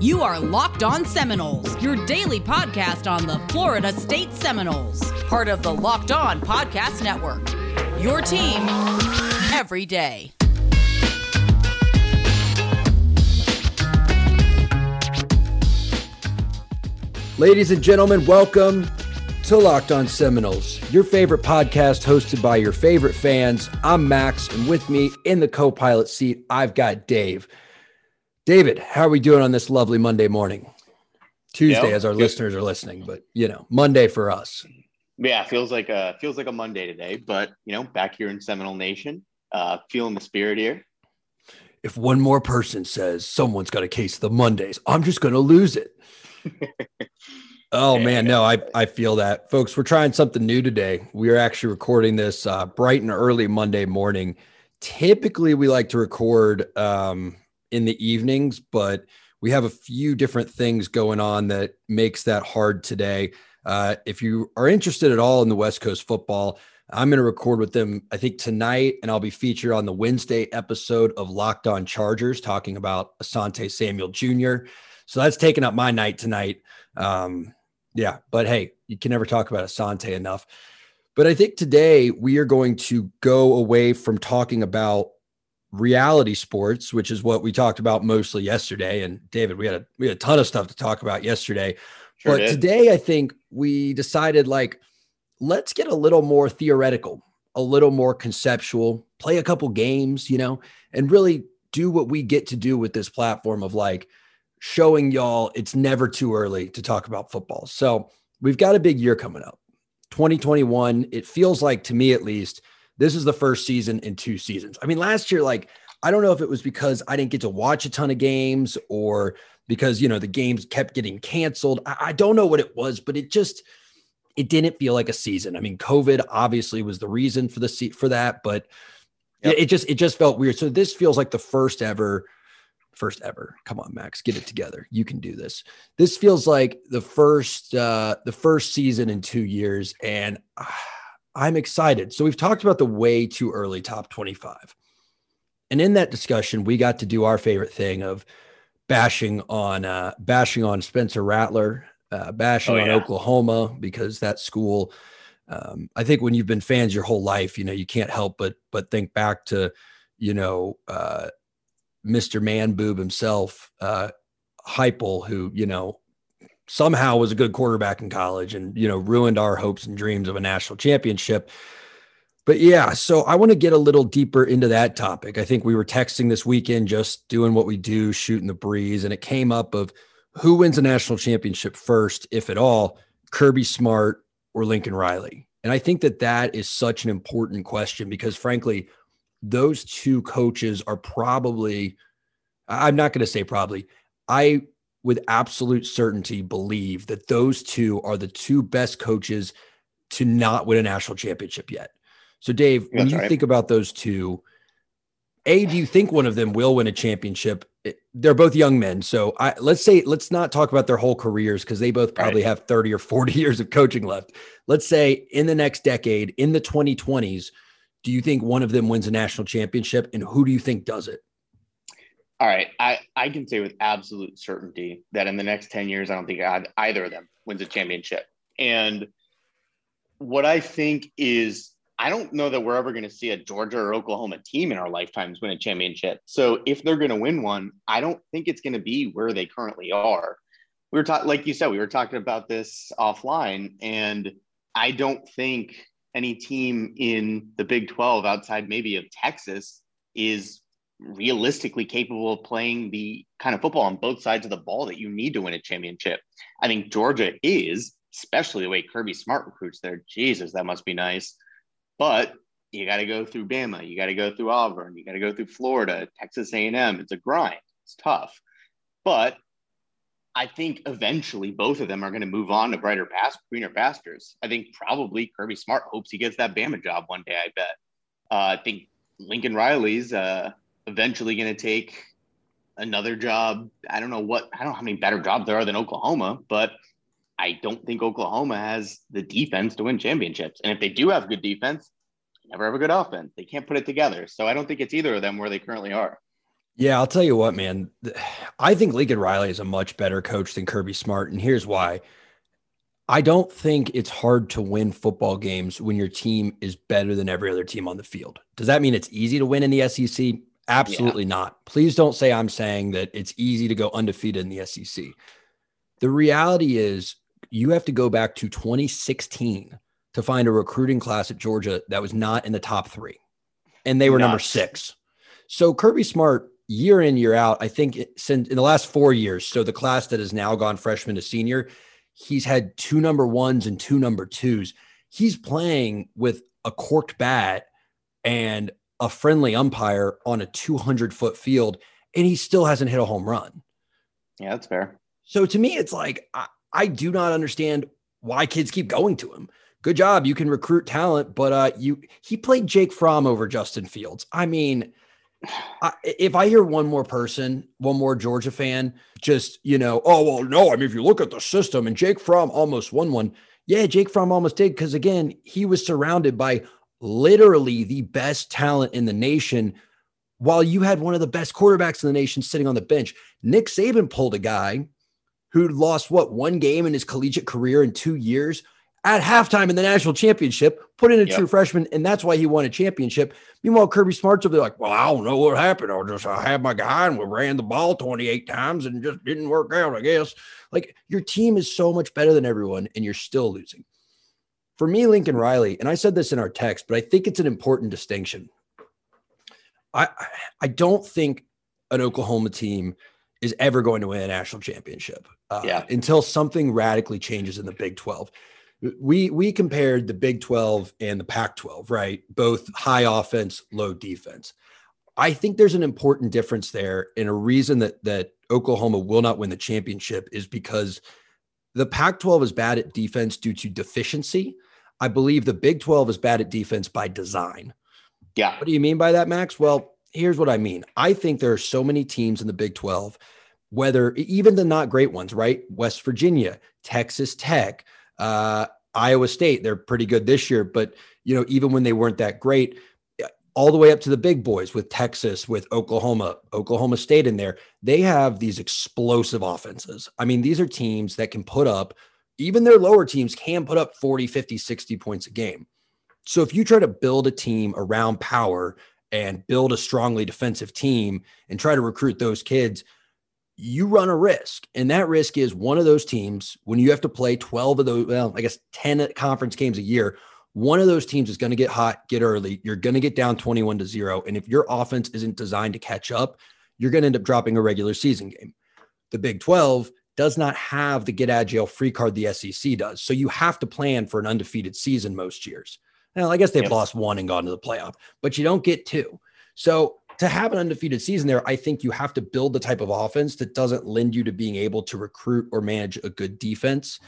You are Locked On Seminoles, your daily podcast on the Florida State Seminoles, part of the Locked On Podcast Network. Your team every day. Ladies and gentlemen, welcome to Locked On Seminoles, your favorite podcast hosted by your favorite fans. I'm Max, and with me in the co pilot seat, I've got Dave. David, how are we doing on this lovely Monday morning? Tuesday, as our good. listeners are listening, but you know, Monday for us. Yeah, feels like a feels like a Monday today, but you know, back here in Seminole Nation, uh, feeling the spirit here. If one more person says someone's got a case of the Mondays, I'm just going to lose it. oh man, no, I I feel that, folks. We're trying something new today. We are actually recording this uh, bright and early Monday morning. Typically, we like to record um, in the evenings, but we have a few different things going on that makes that hard today. Uh, if you are interested at all in the West Coast football, I'm going to record with them, I think, tonight, and I'll be featured on the Wednesday episode of Locked On Chargers talking about Asante Samuel Jr. So that's taking up my night tonight. Um, yeah, but hey, you can never talk about Asante enough. But I think today we are going to go away from talking about reality sports, which is what we talked about mostly yesterday. And David, we had a we had a ton of stuff to talk about yesterday. Sure but did. today I think we decided like let's get a little more theoretical, a little more conceptual, play a couple games, you know, and really do what we get to do with this platform of like showing y'all it's never too early to talk about football. So, we've got a big year coming up. 2021, it feels like to me at least this is the first season in two seasons. I mean, last year, like, I don't know if it was because I didn't get to watch a ton of games or because, you know, the games kept getting canceled. I, I don't know what it was, but it just, it didn't feel like a season. I mean, COVID obviously was the reason for the seat for that, but yep. it, just, it just felt weird. So this feels like the first ever first ever. Come on, Max, get it together. You can do this. This feels like the first uh the first season in 2 years and uh, I'm excited. So we've talked about the way too early top 25. And in that discussion, we got to do our favorite thing of bashing on uh, bashing on Spencer Rattler, uh, bashing oh, yeah. on Oklahoma because that school. Um, I think when you've been fans your whole life, you know you can't help but but think back to you know uh, Mr. Man Boob himself, uh, Heupel, who you know somehow was a good quarterback in college and you know ruined our hopes and dreams of a national championship. But yeah so i want to get a little deeper into that topic. I think we were texting this weekend just doing what we do shooting the breeze and it came up of who wins a national championship first if at all kirby smart or lincoln riley? And i think that that is such an important question because frankly those two coaches are probably i'm not going to say probably i with absolute certainty believe that those two are the two best coaches to not win a national championship yet. So, Dave, when you right. think about those two, A, do you think one of them will win a championship? They're both young men. So, I, let's say, let's not talk about their whole careers because they both probably right. have 30 or 40 years of coaching left. Let's say in the next decade, in the 2020s, do you think one of them wins a national championship? And who do you think does it? All right. I, I can say with absolute certainty that in the next 10 years, I don't think either of them wins a championship. And what I think is, I don't know that we're ever going to see a Georgia or Oklahoma team in our lifetimes win a championship. So if they're going to win one, I don't think it's going to be where they currently are. We were talking, like you said, we were talking about this offline, and I don't think any team in the Big 12 outside maybe of Texas is realistically capable of playing the kind of football on both sides of the ball that you need to win a championship. I think Georgia is, especially the way Kirby Smart recruits there. Jesus, that must be nice. But you got to go through Bama, you got to go through Auburn, you got to go through Florida, Texas A&M. It's a grind. It's tough. But I think eventually both of them are going to move on to brighter past greener pastures. I think probably Kirby Smart hopes he gets that Bama job one day. I bet. Uh, I think Lincoln Riley's uh, eventually going to take another job. I don't know what, I don't know how many better jobs there are than Oklahoma, but I don't think Oklahoma has the defense to win championships. And if they do have good defense, never have a good offense. They can't put it together. So I don't think it's either of them where they currently are. Yeah, I'll tell you what, man. I think Lincoln Riley is a much better coach than Kirby Smart, and here's why. I don't think it's hard to win football games when your team is better than every other team on the field. Does that mean it's easy to win in the SEC? Absolutely yeah. not. Please don't say I'm saying that it's easy to go undefeated in the SEC. The reality is, you have to go back to 2016 to find a recruiting class at Georgia that was not in the top three, and they were Nuts. number six. So Kirby Smart, year in year out, I think since in the last four years, so the class that has now gone freshman to senior, he's had two number ones and two number twos. He's playing with a corked bat and a friendly umpire on a 200 foot field, and he still hasn't hit a home run. Yeah, that's fair. So to me, it's like I, I do not understand why kids keep going to him. Good job, you can recruit talent, but uh, you he played Jake Fromm over Justin Fields. I mean, I, if I hear one more person, one more Georgia fan, just you know, oh well, no. I mean, if you look at the system, and Jake Fromm almost won one. Yeah, Jake Fromm almost did because again, he was surrounded by literally the best talent in the nation while you had one of the best quarterbacks in the nation sitting on the bench. Nick Saban pulled a guy who lost what one game in his collegiate career in two years at halftime in the national championship, put in a yep. true freshman, and that's why he won a championship. Meanwhile, Kirby Smart's over there like, well, I don't know what happened. I just I had my guy and we ran the ball 28 times and just didn't work out, I guess. Like your team is so much better than everyone, and you're still losing for me, Lincoln Riley, and I said this in our text, but I think it's an important distinction. I I don't think an Oklahoma team is ever going to win a national championship uh, yeah. until something radically changes in the Big 12. We we compared the Big 12 and the Pac 12, right? Both high offense, low defense. I think there's an important difference there, and a reason that that Oklahoma will not win the championship is because the Pac 12 is bad at defense due to deficiency. I believe the Big 12 is bad at defense by design. Yeah. What do you mean by that, Max? Well, here's what I mean. I think there are so many teams in the Big 12, whether even the not great ones, right? West Virginia, Texas Tech, uh, Iowa State, they're pretty good this year, but you know, even when they weren't that great, all the way up to the big boys with Texas, with Oklahoma, Oklahoma State in there, they have these explosive offenses. I mean, these are teams that can put up even their lower teams can put up 40, 50, 60 points a game. So if you try to build a team around power and build a strongly defensive team and try to recruit those kids, you run a risk. And that risk is one of those teams, when you have to play 12 of those, well, I guess 10 conference games a year, one of those teams is going to get hot, get early. You're going to get down 21 to zero. And if your offense isn't designed to catch up, you're going to end up dropping a regular season game. The Big 12 does not have the get out jail free card the SEC does. So you have to plan for an undefeated season most years. Now, I guess they've lost one and gone to the playoff, but you don't get two. So to have an undefeated season there, I think you have to build the type of offense that doesn't lend you to being able to recruit or manage a good defense.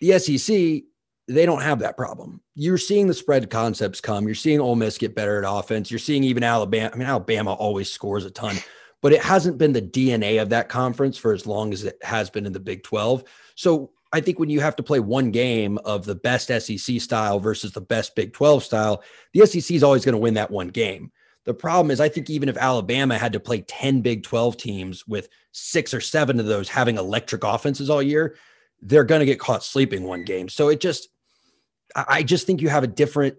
The SEC, they don't have that problem. You're seeing the spread concepts come. You're seeing Ole Miss get better at offense. You're seeing even Alabama. I mean, Alabama always scores a ton but it hasn't been the DNA of that conference for as long as it has been in the Big 12. So I think when you have to play one game of the best SEC style versus the best Big 12 style, the SEC is always going to win that one game. The problem is, I think even if Alabama had to play 10 Big 12 teams with six or seven of those having electric offenses all year, they're going to get caught sleeping one game. So it just, I just think you have a different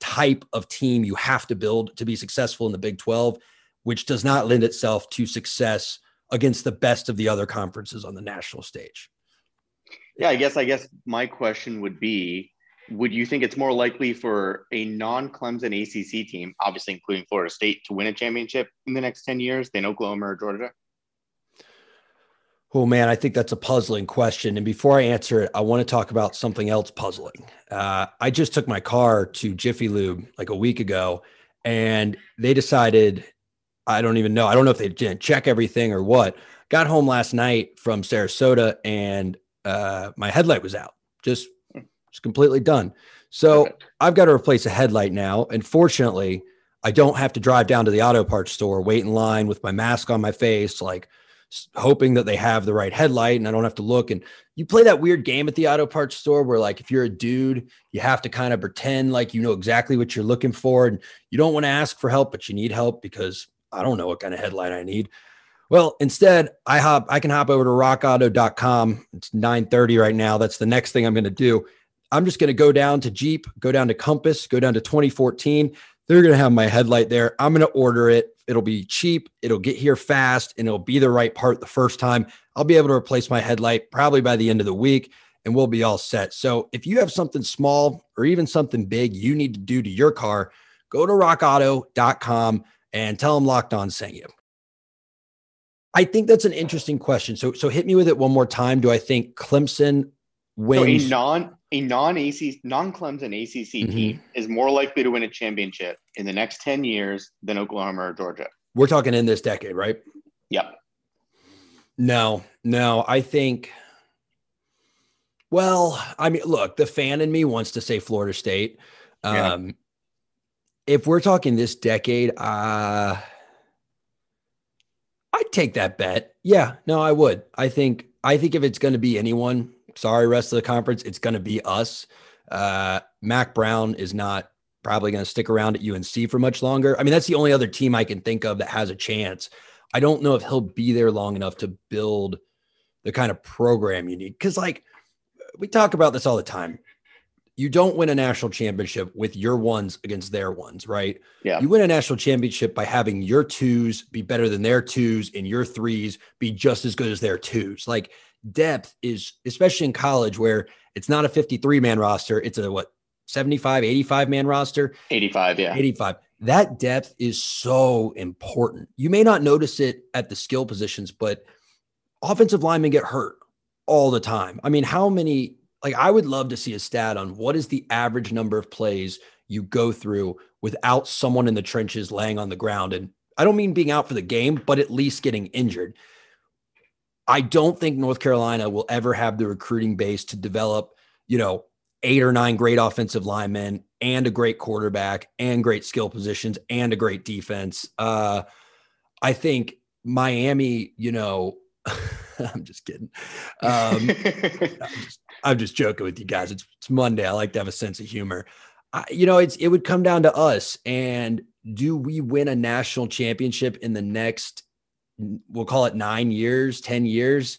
type of team you have to build to be successful in the Big 12 which does not lend itself to success against the best of the other conferences on the national stage. Yeah, I guess I guess my question would be would you think it's more likely for a non-Clemson ACC team, obviously including Florida State, to win a championship in the next 10 years than Oklahoma or Georgia? Oh man, I think that's a puzzling question. And before I answer it, I want to talk about something else puzzling. Uh, I just took my car to Jiffy Lube like a week ago, and they decided I don't even know. I don't know if they didn't check everything or what. Got home last night from Sarasota and uh, my headlight was out, just, just completely done. So Perfect. I've got to replace a headlight now. And fortunately, I don't have to drive down to the auto parts store, wait in line with my mask on my face, like hoping that they have the right headlight and I don't have to look. And you play that weird game at the auto parts store where, like, if you're a dude, you have to kind of pretend like you know exactly what you're looking for and you don't want to ask for help, but you need help because I don't know what kind of headline I need. Well, instead, I hop I can hop over to rockauto.com. It's 9:30 right now. That's the next thing I'm going to do. I'm just going to go down to Jeep, go down to Compass, go down to 2014. They're going to have my headlight there. I'm going to order it. It'll be cheap, it'll get here fast, and it'll be the right part the first time. I'll be able to replace my headlight probably by the end of the week and we'll be all set. So if you have something small or even something big you need to do to your car, go to rockauto.com and tell them locked on sent you. I think that's an interesting question. So so hit me with it one more time. Do I think Clemson wins? So a non a non AC non Clemson ACC mm-hmm. team is more likely to win a championship in the next ten years than Oklahoma or Georgia. We're talking in this decade, right? Yep. No, no, I think. Well, I mean, look, the fan in me wants to say Florida State. Um. If we're talking this decade, uh, I'd take that bet. Yeah, no, I would. I think I think if it's going to be anyone, sorry, rest of the conference, it's going to be us. Uh, Mack Brown is not probably going to stick around at UNC for much longer. I mean, that's the only other team I can think of that has a chance. I don't know if he'll be there long enough to build the kind of program you need. Because, like, we talk about this all the time you don't win a national championship with your ones against their ones, right? Yeah. You win a national championship by having your twos be better than their twos and your threes be just as good as their twos. Like depth is, especially in college where it's not a 53 man roster, it's a what, 75, 85 man roster? 85, yeah. 85. That depth is so important. You may not notice it at the skill positions, but offensive linemen get hurt all the time. I mean, how many like I would love to see a stat on what is the average number of plays you go through without someone in the trenches laying on the ground. And I don't mean being out for the game, but at least getting injured. I don't think North Carolina will ever have the recruiting base to develop, you know, eight or nine great offensive linemen and a great quarterback and great skill positions and a great defense. Uh, I think Miami, you know, I'm just kidding. Um, I'm, just, I'm, just, joking with you guys. It's, it's Monday. I like to have a sense of humor. I, you know, it's it would come down to us. And do we win a national championship in the next? We'll call it nine years, ten years.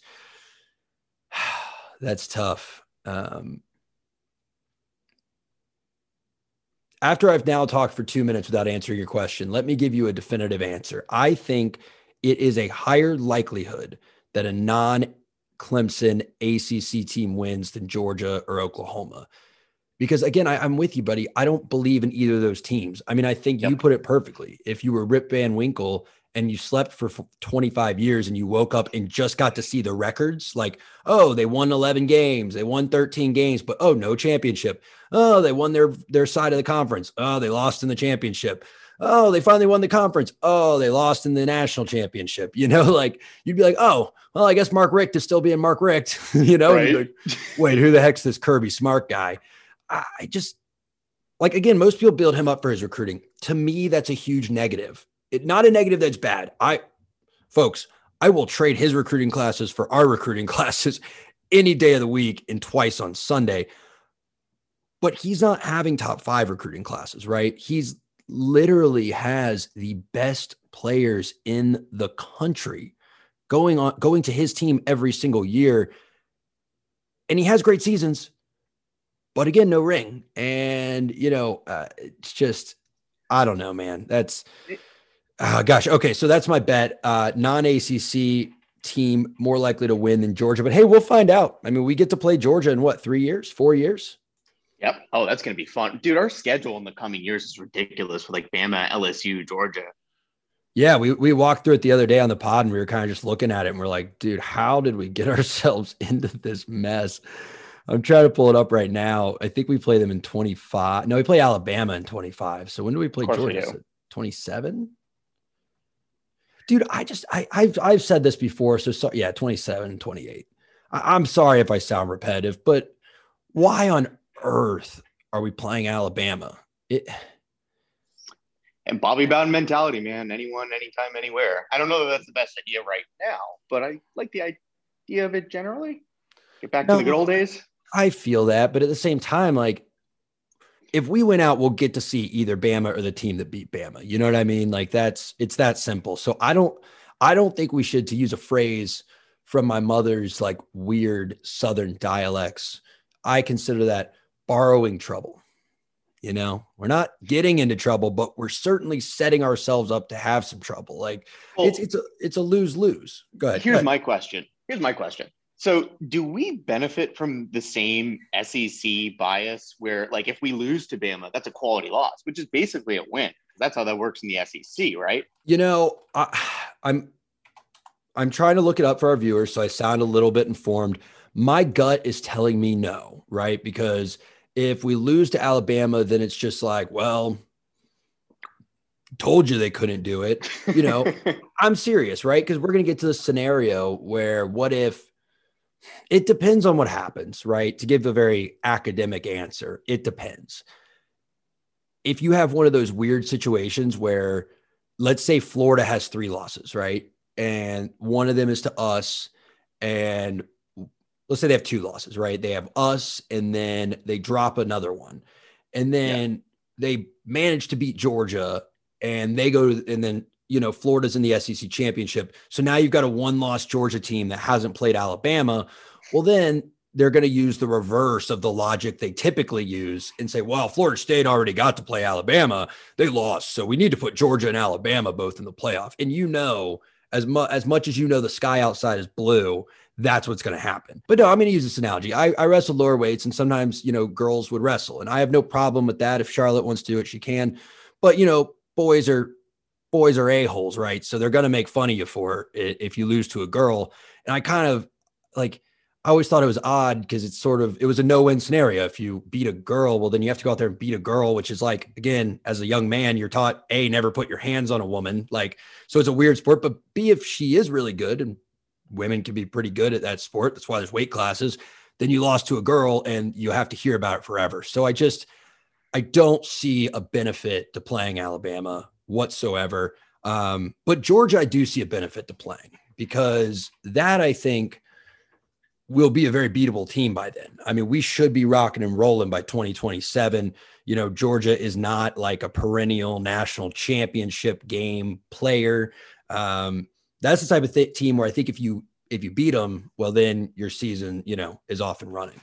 That's tough. Um, after I've now talked for two minutes without answering your question, let me give you a definitive answer. I think it is a higher likelihood that a non Clemson ACC team wins than Georgia or Oklahoma. Because again, I, am with you, buddy. I don't believe in either of those teams. I mean, I think yep. you put it perfectly. If you were Rip Van Winkle and you slept for 25 years and you woke up and just got to see the records, like, oh, they won 11 games, they won 13 games, but oh, no championship. Oh, they won their their side of the conference. Oh, they lost in the championship oh, they finally won the conference. Oh, they lost in the national championship. You know, like you'd be like, oh, well, I guess Mark Richt is still being Mark Richt. you know, right. like, wait, who the heck's this Kirby Smart guy? I just like again, most people build him up for his recruiting. To me, that's a huge negative. It, not a negative that's bad. I, folks, I will trade his recruiting classes for our recruiting classes any day of the week and twice on Sunday. But he's not having top five recruiting classes, right? He's literally has the best players in the country going on going to his team every single year. And he has great seasons but again no ring. And you know uh, it's just i don't know man. That's uh, gosh. Okay so that's my bet. Uh, non-acc team more likely to win than georgia but hey we'll find out. I mean we get to play georgia in what three years? Four years Yep. Oh, that's going to be fun. Dude, our schedule in the coming years is ridiculous with like Bama, LSU, Georgia. Yeah, we, we walked through it the other day on the pod and we were kind of just looking at it and we're like, dude, how did we get ourselves into this mess? I'm trying to pull it up right now. I think we play them in 25. No, we play Alabama in 25. So when do we play Georgia? 27? Dude, I just I I've I've said this before. So, so yeah, 27 and 28. I, I'm sorry if I sound repetitive, but why on earth are we playing Alabama? It and Bobby Bowden mentality, man. Anyone, anytime, anywhere. I don't know that that's the best idea right now, but I like the idea of it generally. Get back no, to the good old days. I feel that, but at the same time, like if we went out, we'll get to see either Bama or the team that beat Bama. You know what I mean? Like that's it's that simple. So I don't I don't think we should to use a phrase from my mother's like weird southern dialects. I consider that borrowing trouble. You know, we're not getting into trouble, but we're certainly setting ourselves up to have some trouble. Like well, it's it's a it's a lose lose. Go ahead. Here's go ahead. my question. Here's my question. So, do we benefit from the same SEC bias where, like, if we lose to Bama, that's a quality loss, which is basically a win? That's how that works in the SEC, right? You know, I, I'm I'm trying to look it up for our viewers, so I sound a little bit informed. My gut is telling me no, right? Because if we lose to Alabama, then it's just like, well, told you they couldn't do it. You know, I'm serious, right? Because we're going to get to the scenario where what if it depends on what happens, right? To give a very academic answer, it depends. If you have one of those weird situations where, let's say, Florida has three losses, right? And one of them is to us, and let's say they have two losses, right? They have us, and then they drop another one. And then yeah. they manage to beat Georgia, and they go, to, and then you know, Florida's in the SEC championship. So now you've got a one loss Georgia team that hasn't played Alabama. Well, then they're going to use the reverse of the logic they typically use and say, well, Florida State already got to play Alabama. They lost. So we need to put Georgia and Alabama both in the playoff. And you know, as, mu- as much as you know the sky outside is blue, that's what's going to happen. But no, I'm going to use this analogy. I, I wrestle lower weights, and sometimes, you know, girls would wrestle. And I have no problem with that. If Charlotte wants to do it, she can. But, you know, boys are boys are a-holes, right? So they're going to make fun of you for it if you lose to a girl. And I kind of like, I always thought it was odd because it's sort of, it was a no win scenario. If you beat a girl, well, then you have to go out there and beat a girl, which is like, again, as a young man, you're taught A, never put your hands on a woman. Like, so it's a weird sport, but B, if she is really good and women can be pretty good at that sport, that's why there's weight classes, then you lost to a girl and you have to hear about it forever. So I just, I don't see a benefit to playing Alabama whatsoever. Um, but Georgia, I do see a benefit to playing because that I think will be a very beatable team by then. I mean, we should be rocking and rolling by 2027. You know, Georgia is not like a perennial national championship game player. Um, that's the type of th- team where I think if you if you beat them, well, then your season, you know, is off and running.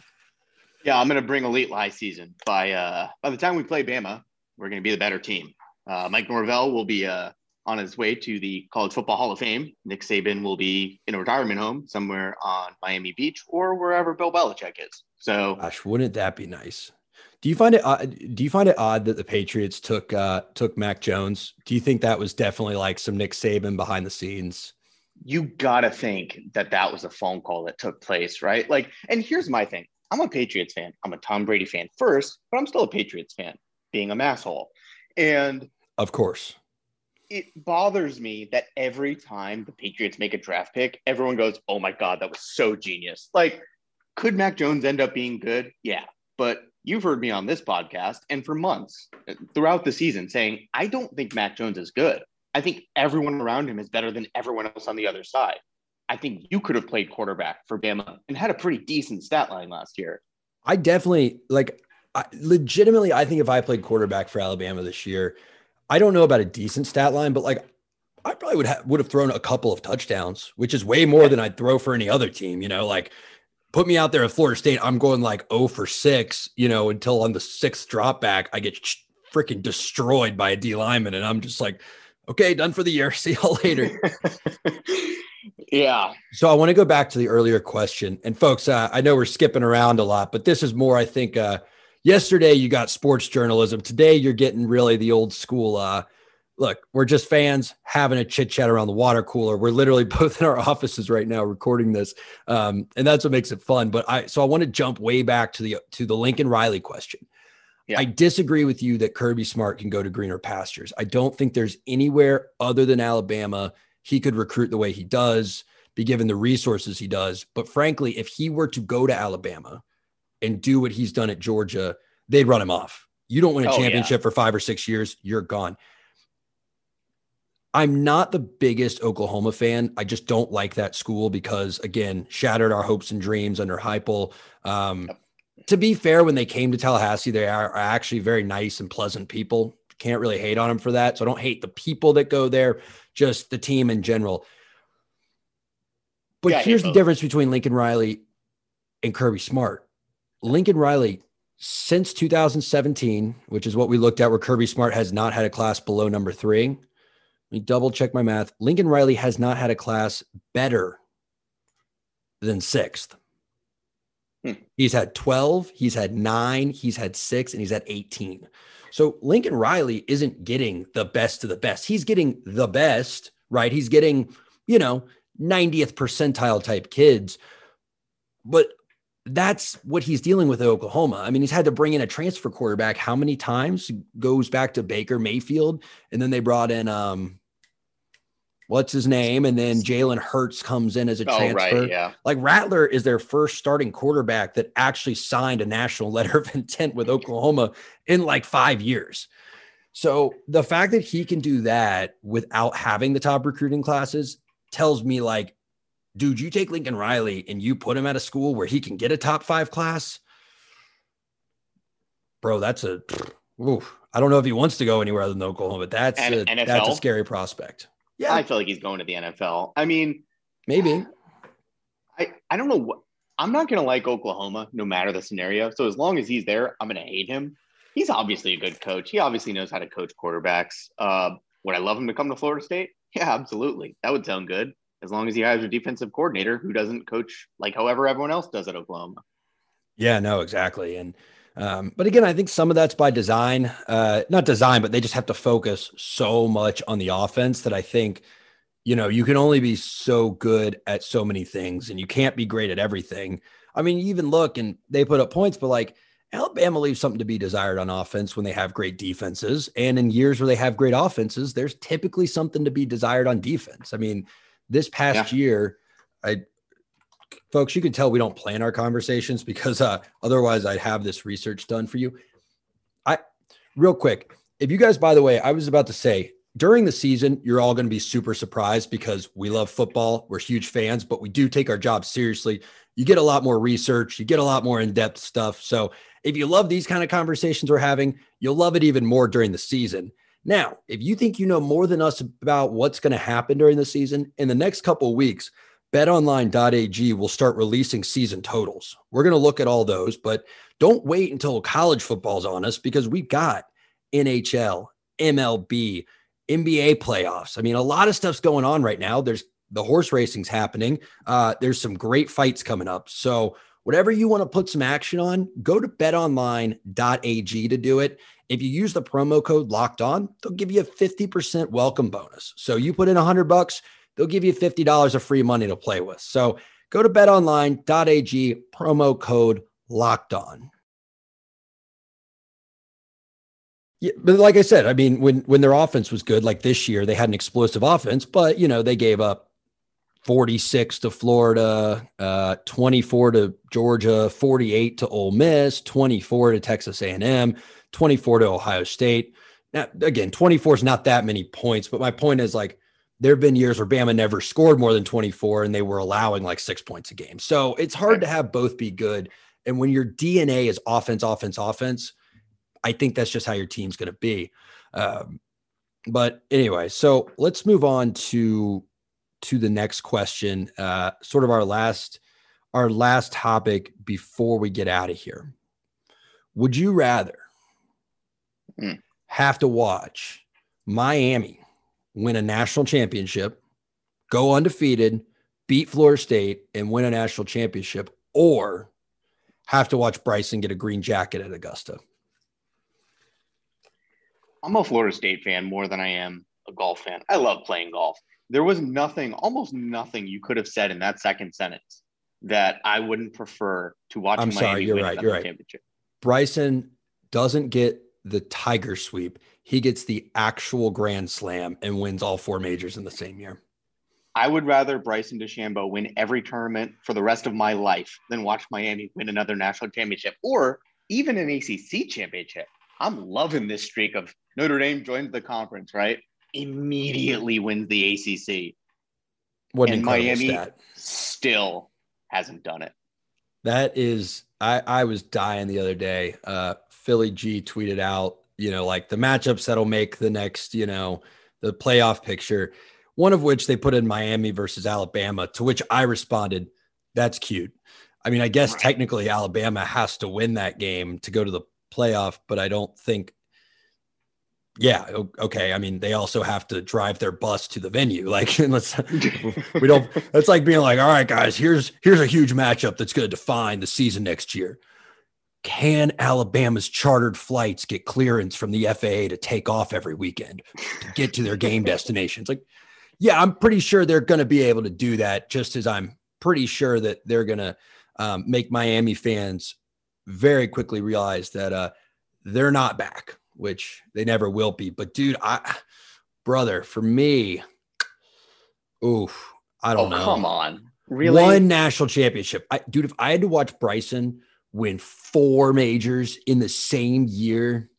Yeah, I'm going to bring elite lie season by uh by the time we play Bama, we're going to be the better team. Uh, Mike Norvell will be uh, on his way to the College Football Hall of Fame. Nick Saban will be in a retirement home somewhere on Miami Beach or wherever Bill Belichick is. So, gosh, wouldn't that be nice? Do you find it? do you find it odd that the Patriots took uh, took Mac Jones? Do you think that was definitely like some Nick Saban behind the scenes? You gotta think that that was a phone call that took place, right? Like, and here's my thing: I'm a Patriots fan. I'm a Tom Brady fan first, but I'm still a Patriots fan, being a masshole. And of course, it bothers me that every time the Patriots make a draft pick, everyone goes, "Oh my god, that was so genius!" Like, could Mac Jones end up being good? Yeah, but you've heard me on this podcast and for months uh, throughout the season saying I don't think Mac Jones is good. I think everyone around him is better than everyone else on the other side. I think you could have played quarterback for Bama and had a pretty decent stat line last year. I definitely like I, legitimately, I think if I played quarterback for Alabama this year, I don't know about a decent stat line, but like I probably would have would have thrown a couple of touchdowns, which is way more than I'd throw for any other team. You know, like put me out there at Florida State, I'm going like 0 for six. You know, until on the sixth drop back, I get freaking destroyed by a D lineman, and I'm just like, okay, done for the year. See y'all later. yeah. So I want to go back to the earlier question, and folks, uh, I know we're skipping around a lot, but this is more, I think. Uh, yesterday you got sports journalism. Today you're getting really the old school. Uh, look, we're just fans having a chit chat around the water cooler. We're literally both in our offices right now recording this, um, and that's what makes it fun. But I so I want to jump way back to the to the Lincoln Riley question. Yeah. I disagree with you that Kirby Smart can go to greener pastures. I don't think there's anywhere other than Alabama he could recruit the way he does, be given the resources he does. But frankly, if he were to go to Alabama and do what he's done at Georgia, they'd run him off. You don't win a oh, championship yeah. for five or six years, you're gone. I'm not the biggest Oklahoma fan. I just don't like that school because, again, shattered our hopes and dreams under Heupel. Um, to be fair, when they came to Tallahassee, they are, are actually very nice and pleasant people. Can't really hate on them for that. So I don't hate the people that go there, just the team in general. But Yeah, here's the both. difference between Lincoln Riley and Kirby Smart. Lincoln Riley, since 2017, which is what we looked at, where Kirby Smart has not had a class below number three. Let me double check my math. Lincoln Riley has not had a class better than sixth. Hmm. He's had 12, he's had nine, he's had six, and he's had 18. So Lincoln Riley isn't getting the best of the best. He's getting the best, right? He's getting, you know, 90th percentile type kids. But that's what he's dealing with at Oklahoma. I mean, he's had to bring in a transfer quarterback how many times? Goes back to Baker Mayfield, and then they brought in um what's his name? And then Jalen Hurts comes in as a Oh, transfer. right. Yeah. Like Rattler is their first starting quarterback that actually signed a national letter of intent with Oklahoma in like five years. So the fact that he can do that without having the top recruiting classes tells me like, dude, you take Lincoln Riley and you put him at a school where he can get a top five class. Bro, that's a oof. I don't know if he wants to go anywhere other than Oklahoma, but that's a, that's a scary prospect. Yeah, I feel like he's going to the NFL. I mean, maybe. I, I don't know what I'm not gonna like Oklahoma no matter the scenario. So as long as he's there, I'm gonna hate him. He's obviously a good coach. He obviously knows how to coach quarterbacks. Uh, would I love him to come to Florida State? Yeah, absolutely. That would sound good. As long as he hires a defensive coordinator who doesn't coach like however everyone else does at Oklahoma. Yeah, no, exactly. And um, but again, I think some of that's by design. Uh, not design, but they just have to focus so much on the offense that I think, you know, you can only be so good at so many things and you can't be great at everything. I mean, you even look and they put up points, but like Alabama leaves something to be desired on offense when they have great defenses. And in years where they have great offenses, there's typically something to be desired on defense. I mean, this past year, I folks, you can tell we don't plan our conversations because uh, otherwise I'd have this research done for you. I real quick, if you guys, by the way, I was about to say during the season, you're all going to be super surprised because we love football. We're huge fans, but we do take our job seriously. You get a lot more research, you get a lot more in depth stuff. So if you love these kind of conversations we're having, you'll love it even more during the season. Now, if you think you know more than us about what's going to happen during the season, in the next couple weeks, betonline.ag will start releasing season totals. We're going to look at all those, but don't wait until college football's on us because we've got NHL, MLB, NBA playoffs. I mean, a lot of stuff's going on right now. There's the horse racing's happening. Uh, there's some great fights coming up. So, whatever you want to put some action on, go to betonline.ag to do it. If you use the promo code locked on, they'll give you a 50% welcome bonus. So, you put in 100 bucks, they'll give you $50 of free money to play with. So, go to betonline.ag, promo code locked on. Yeah, but like I said, I mean, when when their offense was good, like this year, they had an explosive offense, but you know they gave up 46 to Florida, uh, 24 to Georgia, 48 to Ole Miss, 24 to Texas A&M, 24 to Ohio State. Now, again, 24 is not that many points, but my point is like there have been years where Bama never scored more than 24 and they were allowing like six points a game. So it's hard to have both be good. And when your DNA is offense, offense, offense, I think that's just how your team's going to be. Um, but anyway, so let's move on to to the next question. Uh, sort of our last our last topic before we get out of here. Would you rather Hmm. have to watch Miami win a national championship, go undefeated, beat Florida State, and win a national championship, or have to watch Bryson get a green jacket at Augusta? I'm a Florida State fan more than I am a golf fan. I love playing golf. There was nothing, almost nothing you could have said in that second sentence that I wouldn't prefer to watch. I'm sorry, you're right, you're right. championship. Bryson doesn't get the Tiger sweep. He gets the actual Grand Slam and wins all four majors in the same year. I would rather Bryson DeChambeau win every tournament for the rest of my life than watch Miami win another national championship or even an ACC championship. I'm loving this streak of Notre Dame joins the conference, right? Immediately wins the ACC. What an And Miami- stat. Still hasn't done it. That is, I I was dying the other day. Uh, Philly G tweeted out, you know, like the matchups that'll make the next, you know, the playoff picture. One of which they put in Miami versus Alabama, to which I responded, "That's cute." I mean, I guess technically Alabama has to win that game to go to the playoff, but I don't think yeah okay i mean they also have to drive their bus to the venue like let's we don't that's like being like all right guys here's here's a huge matchup that's going to define the season next year can alabama's chartered flights get clearance from the faa to take off every weekend to get to their game destinations like yeah i'm pretty sure they're going to be able to do that just as i'm pretty sure that they're going to um, make miami fans very quickly realize that uh, they're not back which they never will be. But dude, I brother, for me, oof, I don't oh, know. Come on. Really? One national championship. I, dude, if I had to watch Bryson win four majors in the same year.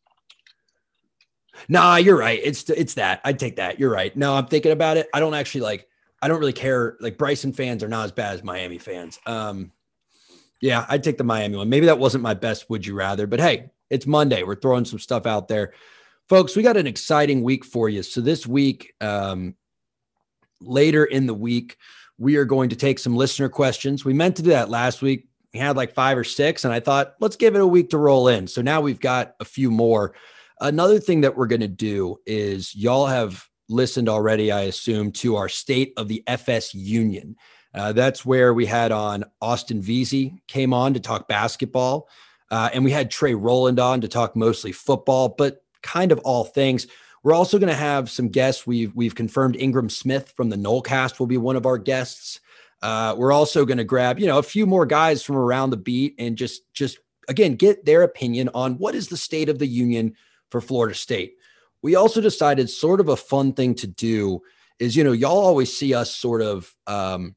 Nah, you're right. It's it's that. I'd take that. You're right. No, I'm thinking about it. I don't actually like I don't really care. Like Bryson fans are not as bad as Miami fans. Um yeah, I'd take the Miami one. Maybe that wasn't my best would you rather, but hey, it's Monday. We're throwing some stuff out there. Folks, we got an exciting week for you. So, this week, um, later in the week, we are going to take some listener questions. We meant to do that last week. Had like five or six, and I thought, let's give it a week to roll in. So now we've got a few more. Another thing that we're going to do is y'all have listened already, I assume, to our State of the FS Union. Uh, that's where we had on Austin Veazey came on to talk basketball. Uh, and we had Trey Roland on to talk mostly football, but kind of all things. We're also going to have some guests. We've we've confirmed Ingram Smith from the Nolecast will be one of our guests. Uh, we're also going to grab you know a few more guys from around the beat and just just again get their opinion on what is the state of the union for Florida State. We also decided sort of a fun thing to do is you know y'all always see us sort of um,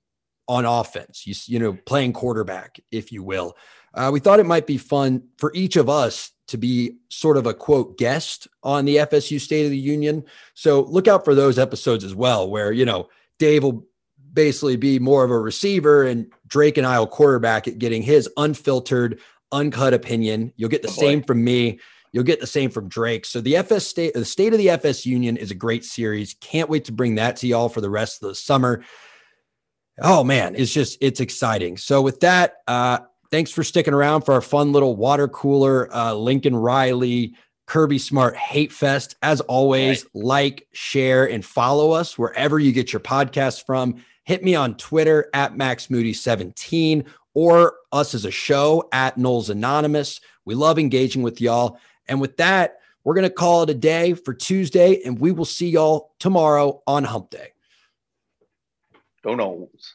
on offense, you you know playing quarterback if you will uh, we thought it might be fun for each of us to be sort of a quote guest on the FSU State of the Union. So look out for those episodes as well, where, you know, Dave will basically be more of a receiver and Drake and I will quarterback at getting his unfiltered, uncut opinion. You'll get the oh same from me. You'll get the same from Drake. So the FS state, the state of the FS Union is a great series. Can't wait to bring that to y'all for the rest of the summer. Oh man, it's just it's exciting. So with that, uh, thanks for sticking around for our fun little water cooler uh, Lincoln Riley Kirby Smart Hate Fest. As always, right. like, share, and follow us wherever you get your podcasts from. Hit me on Twitter at Max Moody 17 or us as a show at Noles Anonymous. We love engaging with y'all. And with that, we're going to call it a day for Tuesday, and we will see y'all tomorrow on Hump Day. Go Noles.